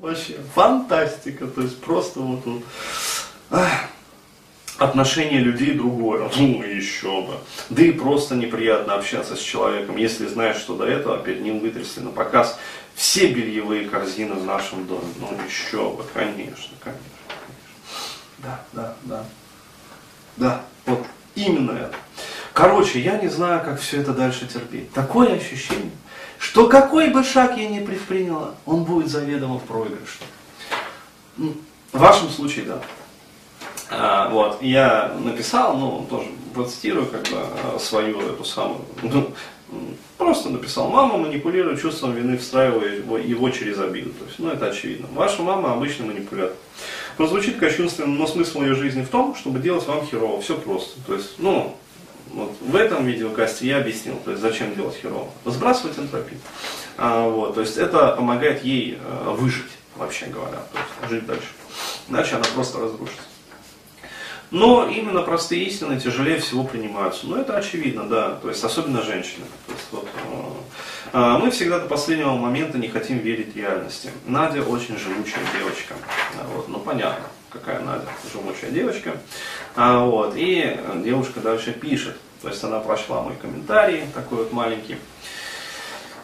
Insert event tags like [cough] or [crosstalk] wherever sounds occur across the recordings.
Вообще фантастика, то есть просто вот, ах, отношение людей другое. Ну, еще бы. Да и просто неприятно общаться с человеком, если знаешь, что до этого перед ним вытрясли на показ все бельевые корзины в нашем доме. Ну, еще бы, конечно, конечно. Да, да, да. Да, вот именно это. Короче, я не знаю, как все это дальше терпеть. Такое ощущение, что какой бы шаг я ни предприняла, он будет заведомо в проигрыше. В вашем случае, да. А, вот, я написал, ну, тоже процитирую как бы а, свою эту самую, [laughs] ну, просто написал, мама манипулирует чувством вины, встраивая его, его через обиду. То есть, ну, это очевидно. Ваша мама обычный манипулятор. Прозвучит кощунственно, но смысл ее жизни в том, чтобы делать вам херово. Все просто. То есть, ну, вот в этом видеокасте я объяснил, то есть зачем делать херово. Сбрасывать энтропию. А, вот, то есть это помогает ей а, выжить, вообще говоря, то есть жить дальше. Иначе она просто разрушится. Но именно простые истины тяжелее всего принимаются. Ну, это очевидно, да. То есть, особенно женщины. То есть, вот, э, мы всегда до последнего момента не хотим верить реальности. Надя очень живучая девочка. Вот, ну, понятно, какая Надя живучая девочка. А, вот, и девушка дальше пишет. То есть, она прочла мой комментарий, такой вот маленький.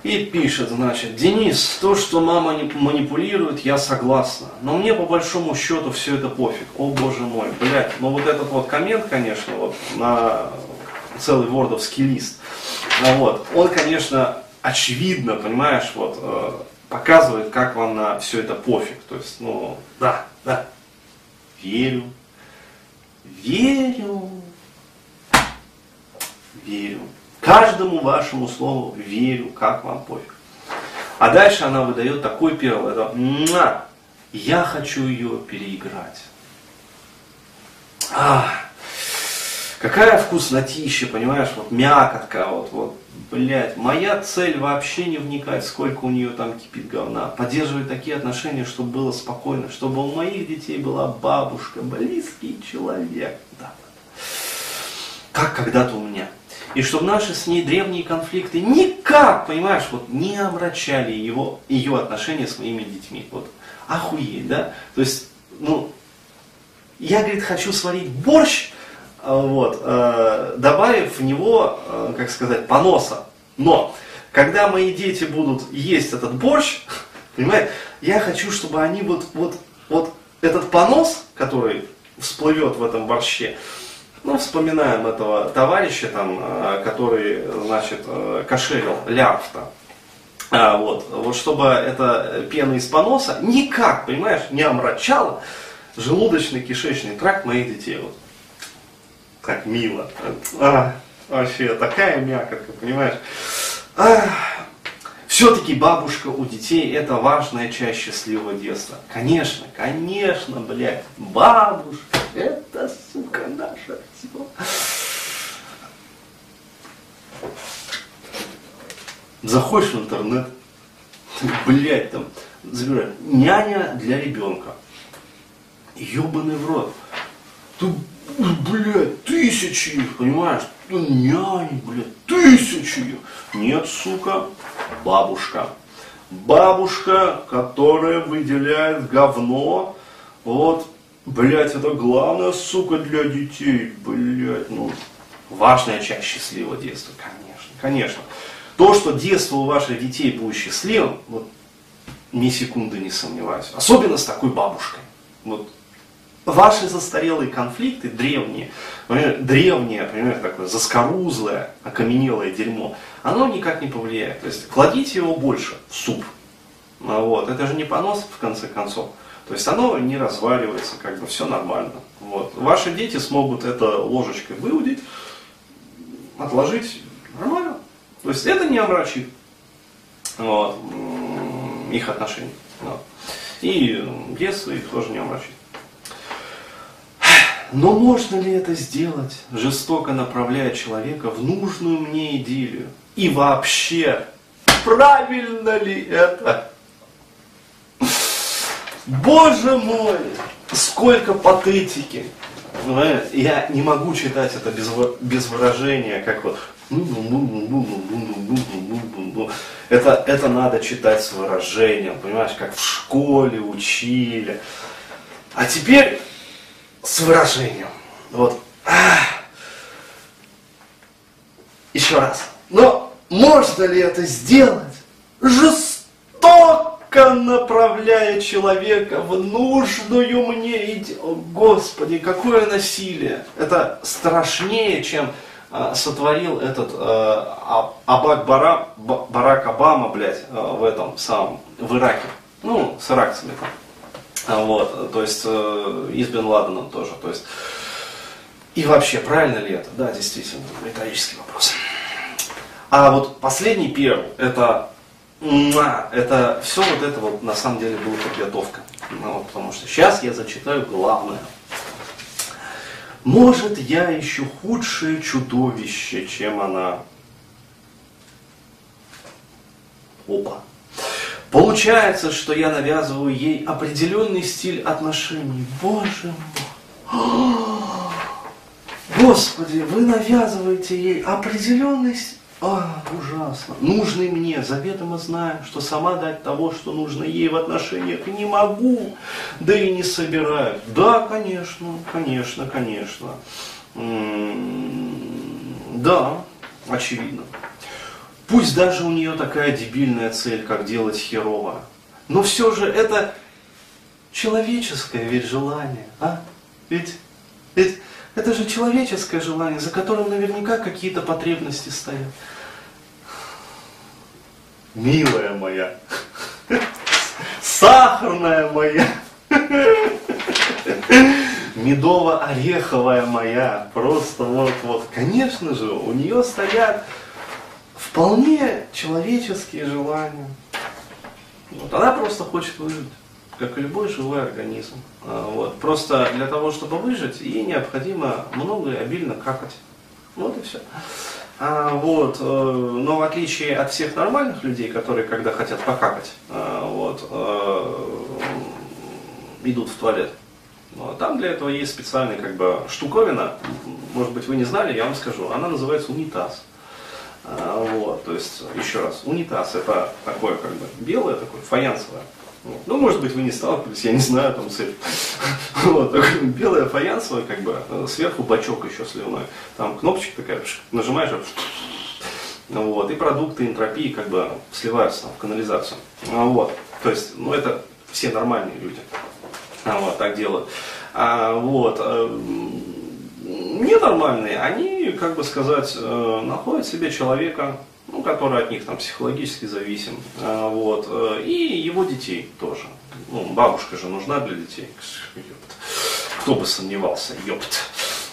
И пишет, значит, Денис, то, что мама не манипулирует, я согласна. Но мне по большому счету все это пофиг. О боже мой, блядь. Ну вот этот вот коммент, конечно, вот на целый вордовский лист, а вот, он, конечно, очевидно, понимаешь, вот, э, показывает, как вам на все это пофиг. То есть, ну, да, да, верю, верю, верю. Каждому вашему слову верю, как вам пофиг. А дальше она выдает такой перл, это я хочу ее переиграть. А, какая вкуснотища, понимаешь, вот мякотка, вот, вот, блядь, моя цель вообще не вникать, сколько у нее там кипит говна, поддерживать такие отношения, чтобы было спокойно, чтобы у моих детей была бабушка, близкий человек, да, как когда-то у меня. И чтобы наши с ней древние конфликты никак, понимаешь, вот не омрачали его, ее отношения с моими детьми. Вот охуеть, да? То есть, ну, я, говорит, хочу сварить борщ, вот, э, добавив в него, э, как сказать, поноса. Но, когда мои дети будут есть этот борщ, [laughs] понимаете, я хочу, чтобы они вот, вот, вот этот понос, который всплывет в этом борще, ну, вспоминаем этого товарища, там, э, который, значит, кошелил лярфта. А, вот, вот чтобы эта пена из поноса никак, понимаешь, не омрачала желудочно-кишечный тракт моих детей. Вот. Как мило. А, вообще, такая мякотка, понимаешь. А, все-таки бабушка у детей это важная часть счастливого детства. Конечно, конечно, блядь, бабушка, это, сука, наша все. Заходишь в интернет, блядь, там, забирай, няня для ребенка. Ебаный в рот. Ты, блядь, тысячи их, понимаешь? Ты няни, блядь, тысячи их. Нет, сука, бабушка. Бабушка, которая выделяет говно, вот, блядь, это главная, сука, для детей, блядь, ну, важная часть счастливого детства, конечно, конечно. То, что детство у ваших детей будет счастливым, вот, ни секунды не сомневаюсь. Особенно с такой бабушкой. Вот, ваши застарелые конфликты, древние, древнее, понимаете, такое заскорузлое, окаменелое дерьмо, оно никак не повлияет. То есть кладите его больше в суп. А вот. Это же не понос, в конце концов. То есть оно не разваливается, как бы все нормально. Вот. Ваши дети смогут это ложечкой выудить, отложить нормально. То есть это не омрачит вот, их отношения. Вот. И детство их тоже не омрачит. Но можно ли это сделать, жестоко направляя человека в нужную мне идиллию? И вообще, правильно ли это? Боже мой, сколько патетики. Я не могу читать это без, без выражения, как вот Это, это надо читать с выражением, понимаешь, как в школе учили. А теперь с выражением. Вот. Еще раз. Но можно ли это сделать? Жестоко направляя человека в нужную мне идею. Господи, какое насилие. Это страшнее, чем а, сотворил этот э, Абак Бара, Барак Обама, блядь, э, в этом самом, в Ираке. Ну, с иракцами там. А, вот, то есть э, и с Бен Ладеном тоже. То есть, и вообще, правильно ли это? Да, действительно, риторический вопрос. А вот последний перл, это, это все вот это вот на самом деле была подготовка. Ну, вот, потому что сейчас я зачитаю главное. Может, я еще худшее чудовище, чем она. Опа. Получается, что я навязываю ей определенный стиль отношений. Боже мой. [gasps] Господи, вы навязываете ей определенный стиль. А, ужасно. Нужный мне, заведомо знаю, что сама дать того, что нужно ей в отношениях, не могу, да и не собираю. Да, конечно, конечно, конечно. М-м-м, да, очевидно. Пусть даже у нее такая дебильная цель, как делать херово. Но все же это человеческое ведь желание, а? Ведь, ведь это же человеческое желание, за которым наверняка какие-то потребности стоят. Милая моя, сахарная моя, медово-ореховая моя, просто вот-вот. Конечно же, у нее стоят вполне человеческие желания. Вот, она просто хочет выжить, как и любой живой организм. А, вот. Просто для того, чтобы выжить, ей необходимо много и обильно какать. Вот и все. А, вот, э, но в отличие от всех нормальных людей, которые, когда хотят покакать, а, вот, э, идут в туалет, вот, там для этого есть специальная как бы штуковина, может быть вы не знали, я вам скажу, она называется унитаз. А, вот, то есть, еще раз, унитаз это такое как бы белое, такое фаянсовое. Вот. Ну, может быть, вы не сталкивались, я не знаю, там с [laughs] Вот, белое фаянсовое, как бы, э, сверху бачок еще сливной. Там кнопочка такая, нажимаешь, вот, и продукты энтропии как бы сливаются там, в канализацию. А, вот, то есть, ну, это все нормальные люди. А, вот, так делают. А, вот, э, ненормальные, они, как бы сказать, э, находят себе человека, ну, который от них там психологически зависим, э, вот, э, и его детей тоже. Ну, бабушка же нужна для детей, ёпт. кто бы сомневался, ёпт.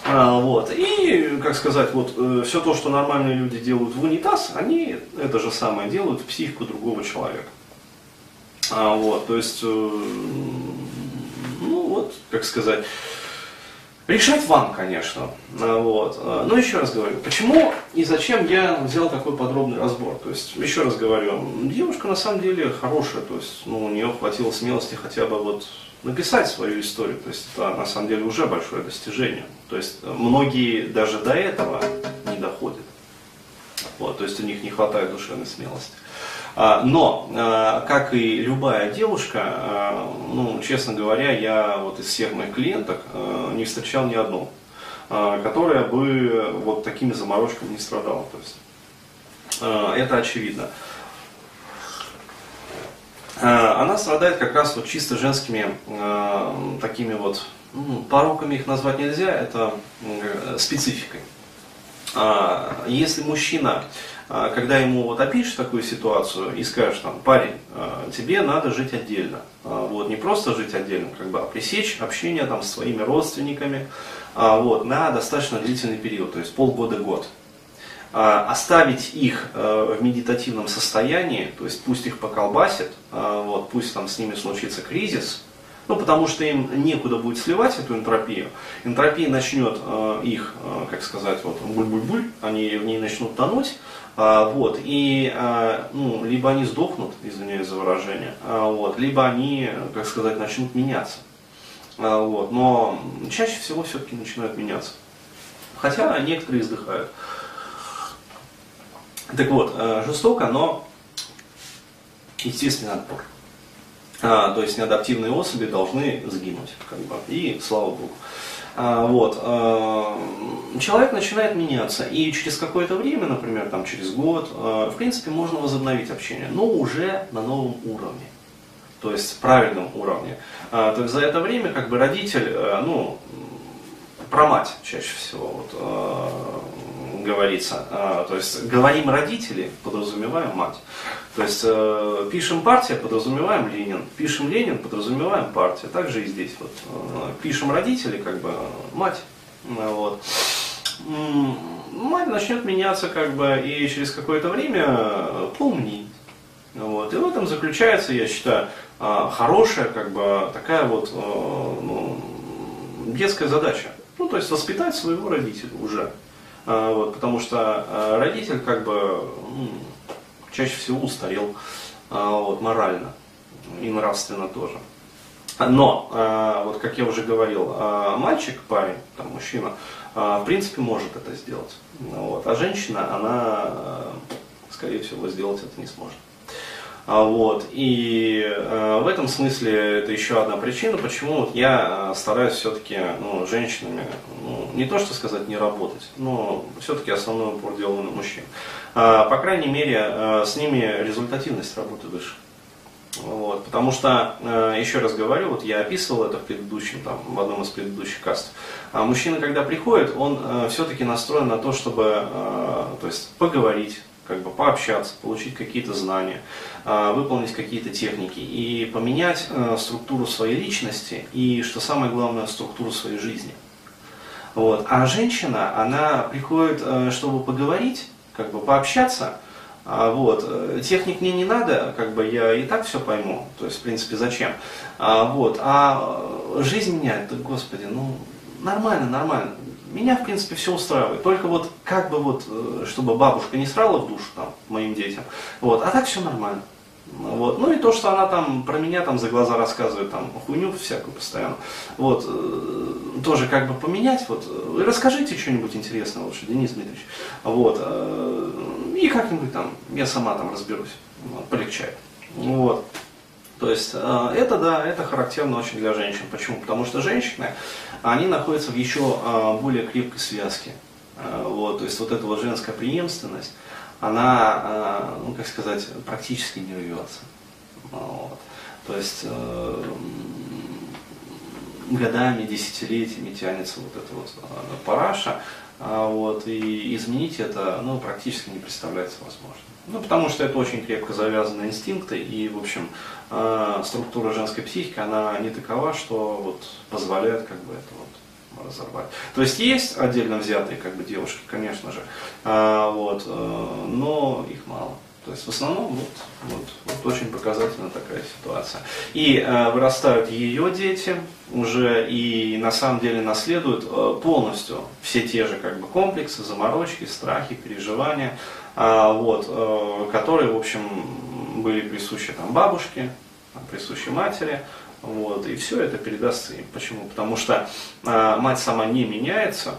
А, вот. И, как сказать, вот все то, что нормальные люди делают в унитаз, они это же самое делают в психику другого человека. А, вот, то есть, ну вот, как сказать, Решать вам, конечно. А, вот. А, но еще раз говорю, почему и зачем я взял такой подробный разбор. То есть, еще раз говорю, девушка на самом деле хорошая, то есть ну, у нее хватило смелости хотя бы вот написать свою историю. То есть это на самом деле уже большое достижение. То есть многие даже до этого не доходят. Вот, то есть у них не хватает душевной смелости. А, но, а, как и любая девушка, а, ну, честно говоря, я вот из всех моих клиенток не встречал ни одну, которая бы вот такими заморочками не страдала. То есть, это очевидно. Она страдает как раз вот чисто женскими такими вот ну, пороками их назвать нельзя, это спецификой. Если мужчина когда ему вот опишешь такую ситуацию и скажешь там, парень, а, тебе надо жить отдельно. А, вот, не просто жить отдельно, как бы, а пресечь общение там с своими родственниками вот, на достаточно длительный период, то есть полгода-год. Оставить их в медитативном состоянии, то есть пусть их поколбасит, вот, пусть там с ними случится кризис, ну, потому что им некуда будет сливать эту энтропию. Энтропия начнет э, их, э, как сказать, вот буль-буль-буль, они в ней начнут тонуть, а, вот, и а, ну, либо они сдохнут, извиняюсь за выражение, а, вот, либо они, как сказать, начнут меняться. Вот, но чаще всего все-таки начинают меняться. Хотя некоторые издыхают. Так вот, жестоко, но естественный отпор. А, то есть неадаптивные особи должны сгинуть, как бы, и слава богу. А, вот. А, человек начинает меняться, и через какое-то время, например, там, через год, в принципе, можно возобновить общение, но уже на новом уровне то есть правильном уровне. То есть за это время как бы родитель, ну, про мать чаще всего вот, говорится. То есть говорим родители, подразумеваем мать. То есть э, пишем партия, подразумеваем Ленин, пишем Ленин, подразумеваем партия. Также и здесь вот э, пишем родители, как бы мать. Э, вот. Мать начнет меняться, как бы, и через какое-то время поумнеет. Вот. И в этом заключается, я считаю, хорошая, как бы, такая вот ну, детская задача. Ну, то есть воспитать своего родителя уже. Вот, потому что родитель, как бы, чаще всего устарел а, вот, морально и нравственно тоже. Но, а, вот как я уже говорил, а, мальчик, парень, там, мужчина, в принципе может это сделать. Вот. А женщина, она, скорее всего, сделать это не сможет. Вот. И в этом смысле это еще одна причина, почему я стараюсь все-таки ну, женщинами, ну, не то что сказать не работать, но все-таки основной упор делаю на мужчин. А, по крайней мере, э, с ними результативность работы выше. Вот, потому что, э, еще раз говорю, вот я описывал это в предыдущем, там, в одном из предыдущих кастов. А мужчина, когда приходит, он э, все-таки настроен на то, чтобы то есть, поговорить, как бы пообщаться, получить какие-то знания, выполнить какие-то техники и поменять структуру своей личности и, что самое главное, структуру своей жизни. Вот. А женщина, она приходит, чтобы поговорить, как бы пообщаться. А, вот. Э, техник мне не надо, как бы я и так все пойму. То есть, в принципе, зачем. А, вот. а э, жизнь меняет, да, господи, ну, нормально, нормально. Меня, в принципе, все устраивает. Только вот, как бы вот, э, чтобы бабушка не срала в душу там, моим детям. Вот. А так все нормально. Вот. Ну и то, что она там про меня там за глаза рассказывает, там хуйню всякую постоянно. Вот. Э, тоже как бы поменять. Вот. Расскажите что-нибудь интересное лучше, Денис Дмитриевич. Вот. Э, и как-нибудь там я сама там разберусь. Вот, полегчает. Вот. То есть э, это да, это характерно очень для женщин. Почему? Потому что женщины, они находятся в еще более крепкой связке. Вот, то есть вот эта вот женская преемственность, она, э, ну как сказать, практически не рвется. Вот. То есть э, годами, десятилетиями тянется вот эта вот э, параша, а вот, и изменить это ну, практически не представляется возможным. Ну, потому что это очень крепко завязаны инстинкты, и, в общем, структура женской психики, она не такова, что вот позволяет как бы это вот разорвать. То есть есть отдельно взятые как бы девушки, конечно же, а, вот, э, но их мало. То есть в основном вот, вот, вот очень показательна такая ситуация. И э, вырастают ее дети уже и на самом деле наследуют э, полностью все те же как бы комплексы, заморочки, страхи, переживания, э, вот, э, которые в общем были присущи там бабушке, присущи матери, вот, и все это передастся им. Почему? Потому что э, мать сама не меняется.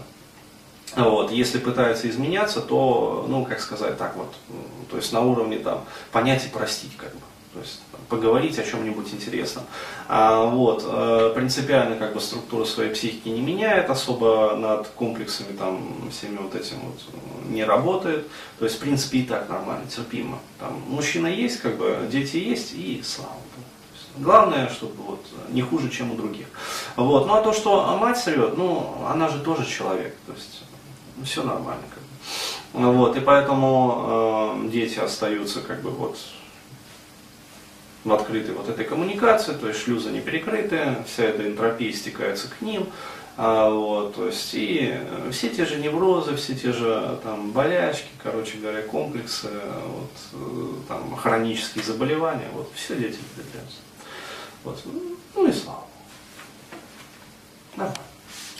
Вот, если пытается изменяться, то, ну, как сказать, так вот, то есть на уровне там понять и простить, как бы. То есть поговорить о чем-нибудь интересном. А, вот, э, принципиально как бы структура своей психики не меняет, особо над комплексами там всеми вот этим вот не работает. То есть, в принципе, и так нормально, терпимо. Там мужчина есть, как бы, дети есть, и слава богу. Главное, чтобы вот не хуже, чем у других. Вот. Ну а то, что мать срет, ну, она же тоже человек. То есть все нормально. Как бы. Вот. И поэтому э, дети остаются как бы вот в открытой вот этой коммуникации, то есть шлюзы не перекрыты, вся эта энтропия стекается к ним. А, вот, то есть и все те же неврозы, все те же там болячки, короче говоря, комплексы, вот, э, там, хронические заболевания, вот все дети внедряются. Вот. Ну и слава. Нормально.